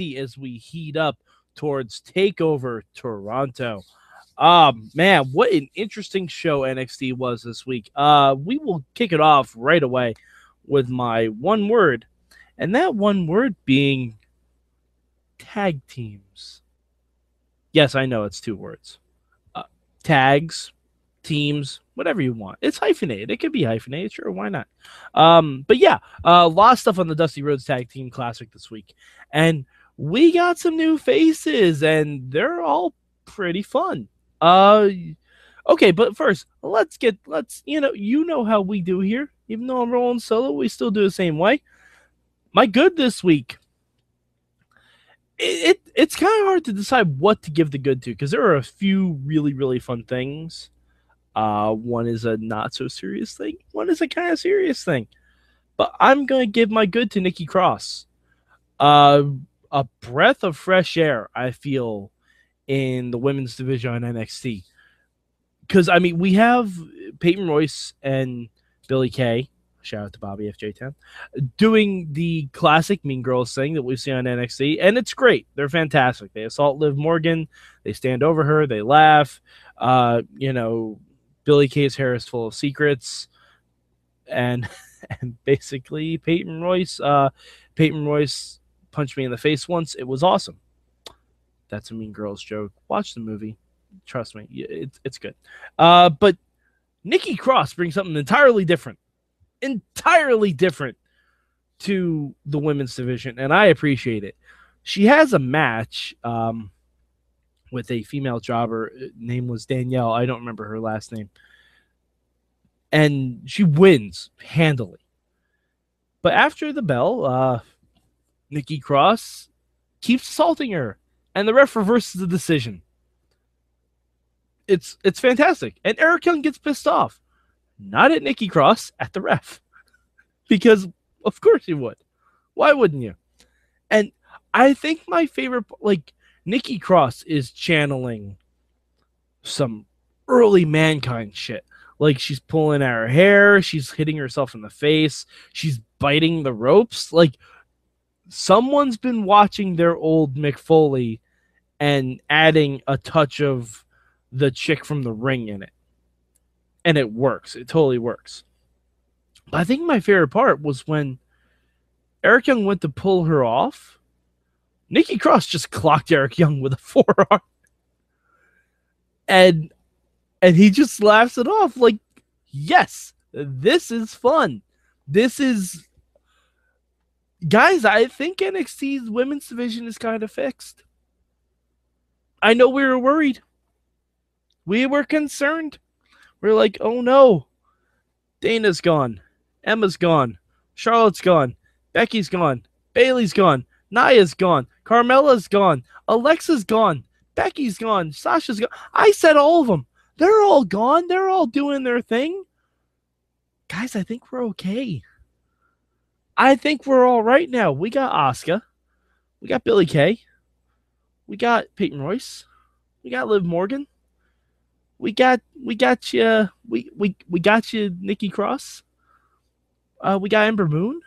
As we heat up towards Takeover Toronto. Um, man, what an interesting show NXT was this week. Uh, we will kick it off right away with my one word, and that one word being tag teams. Yes, I know it's two words. Uh, tags, teams, whatever you want. It's hyphenated. It could be hyphenated, sure. Why not? Um, but yeah, uh, a lot of stuff on the Dusty Rhodes Tag Team Classic this week, and we got some new faces, and they're all pretty fun. Uh, okay, but first, let's get let's you know you know how we do here. Even though I'm rolling solo, we still do the same way. My good this week. It, it it's kind of hard to decide what to give the good to because there are a few really really fun things. Uh, one is a not so serious thing. One is a kind of serious thing. But I'm gonna give my good to Nikki Cross. Uh, a breath of fresh air. I feel in the women's division on NXT. Because I mean, we have Peyton Royce and Billie Kay. Shout out to Bobby FJ10 doing the classic Mean Girls thing that we've seen on NXT, and it's great. They're fantastic. They assault Liv Morgan, they stand over her, they laugh. Uh, you know, Billie Kay's hair is full of secrets, and and basically Peyton Royce, uh, Peyton Royce punched me in the face once. It was awesome. That's a Mean Girls joke. Watch the movie. Trust me, it's it's good. Uh, but Nikki Cross brings something entirely different, entirely different to the women's division, and I appreciate it. She has a match um, with a female jobber. Name was Danielle. I don't remember her last name, and she wins handily. But after the bell, uh, Nikki Cross keeps assaulting her, and the ref reverses the decision. It's it's fantastic, and Eric Young gets pissed off, not at Nikki Cross, at the ref, because of course he would. Why wouldn't you? And I think my favorite, like Nikki Cross, is channeling some early mankind shit. Like she's pulling at her hair, she's hitting herself in the face, she's biting the ropes. Like someone's been watching their old Mick Foley and adding a touch of the chick from the ring in it. And it works. It totally works. But I think my favorite part was when Eric Young went to pull her off. Nikki Cross just clocked Eric Young with a forearm. And and he just laughs it off like, yes, this is fun. This is guys, I think NXT's women's division is kind of fixed. I know we were worried. We were concerned. We are like, oh no. Dana's gone. Emma's gone. Charlotte's gone. Becky's gone. Bayley's gone. Nia's gone. Carmella's gone. Alexa's gone. Becky's gone. Sasha's gone. I said all of them. They're all gone. They're all doing their thing. Guys, I think we're okay. I think we're all right now. We got Asuka, We got Billie Kay. We got Peyton Royce. We got Liv Morgan. We got we got you we we we got you Nikki Cross. Uh, we got Ember Moon.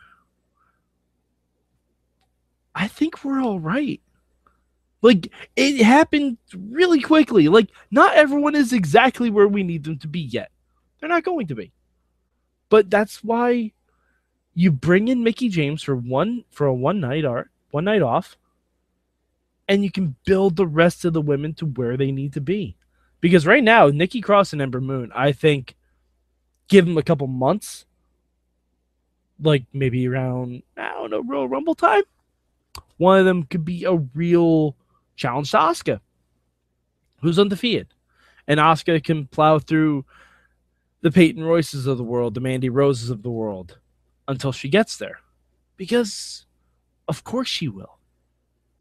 I think we're all right. Like it happened really quickly. Like not everyone is exactly where we need them to be yet. They're not going to be. But that's why you bring in Mickie James for one for a one night art, one night off, and you can build the rest of the women to where they need to be. Because right now, Nikki Cross and Ember Moon, I think, give them a couple months, like maybe around I don't know Royal Rumble time. One of them could be a real challenge to Asuka, who's undefeated, and Asuka can plow through the Peyton Royces of the world, the Mandy Roses of the world, until she gets there. Because of course she will.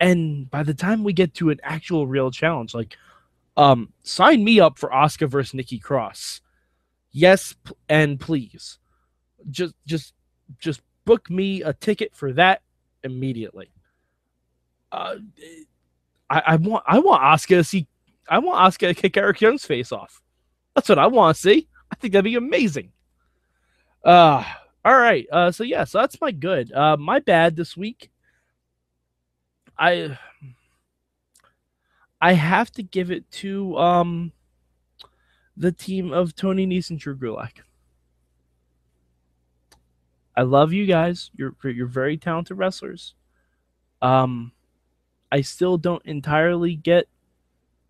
And by the time we get to an actual real challenge, like um sign me up for Asuka versus Nikki Cross. Yes, and please. Just just just book me a ticket for that immediately. Uh I, I want I want Asuka to see I want Asuka to kick Eric Young's face off. That's what I want to see. I think that'd be amazing. Uh all right. Uh so yeah, so that's my good. Uh my bad this week. I I have to give it to um the team of Tony Nese and Drew Gulak. I love you guys. You're you're very talented wrestlers. Um I still don't entirely get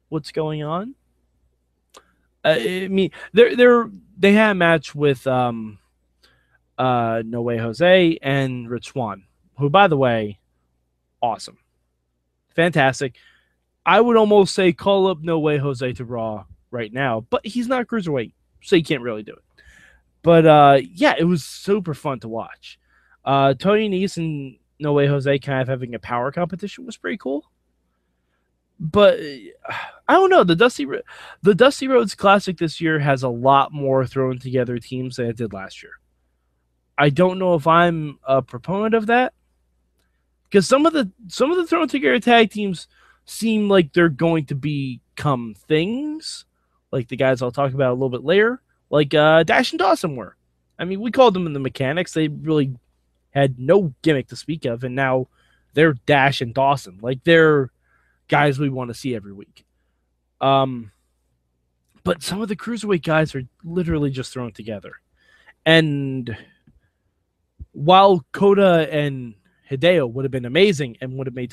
what's going on. Uh, I mean, they're they're they had a match with um uh No Way Jose and Rich Swann, who by the way, awesome. Fantastic. I would almost say call up No Way Jose to Raw right now, but he's not cruiserweight, so you can't really do it. But uh yeah, it was super fun to watch. Uh Tony Nese and No Way Jose kind of having a power competition was pretty cool. But uh, I don't know. The Dusty the Dusty Rhodes Classic this year has a lot more thrown together teams than it did last year. I don't know if I'm a proponent of that because some of the some of the thrown together tag teams seem like they're going to become things, like the guys I'll talk about a little bit later, like uh, Dash and Dawson were. I mean, we called them in the mechanics; they really had no gimmick to speak of, and now they're Dash and Dawson. Like they're guys we want to see every week. Um, but some of the cruiserweight guys are literally just thrown together, and while Kota and Hideo would have been amazing and would have made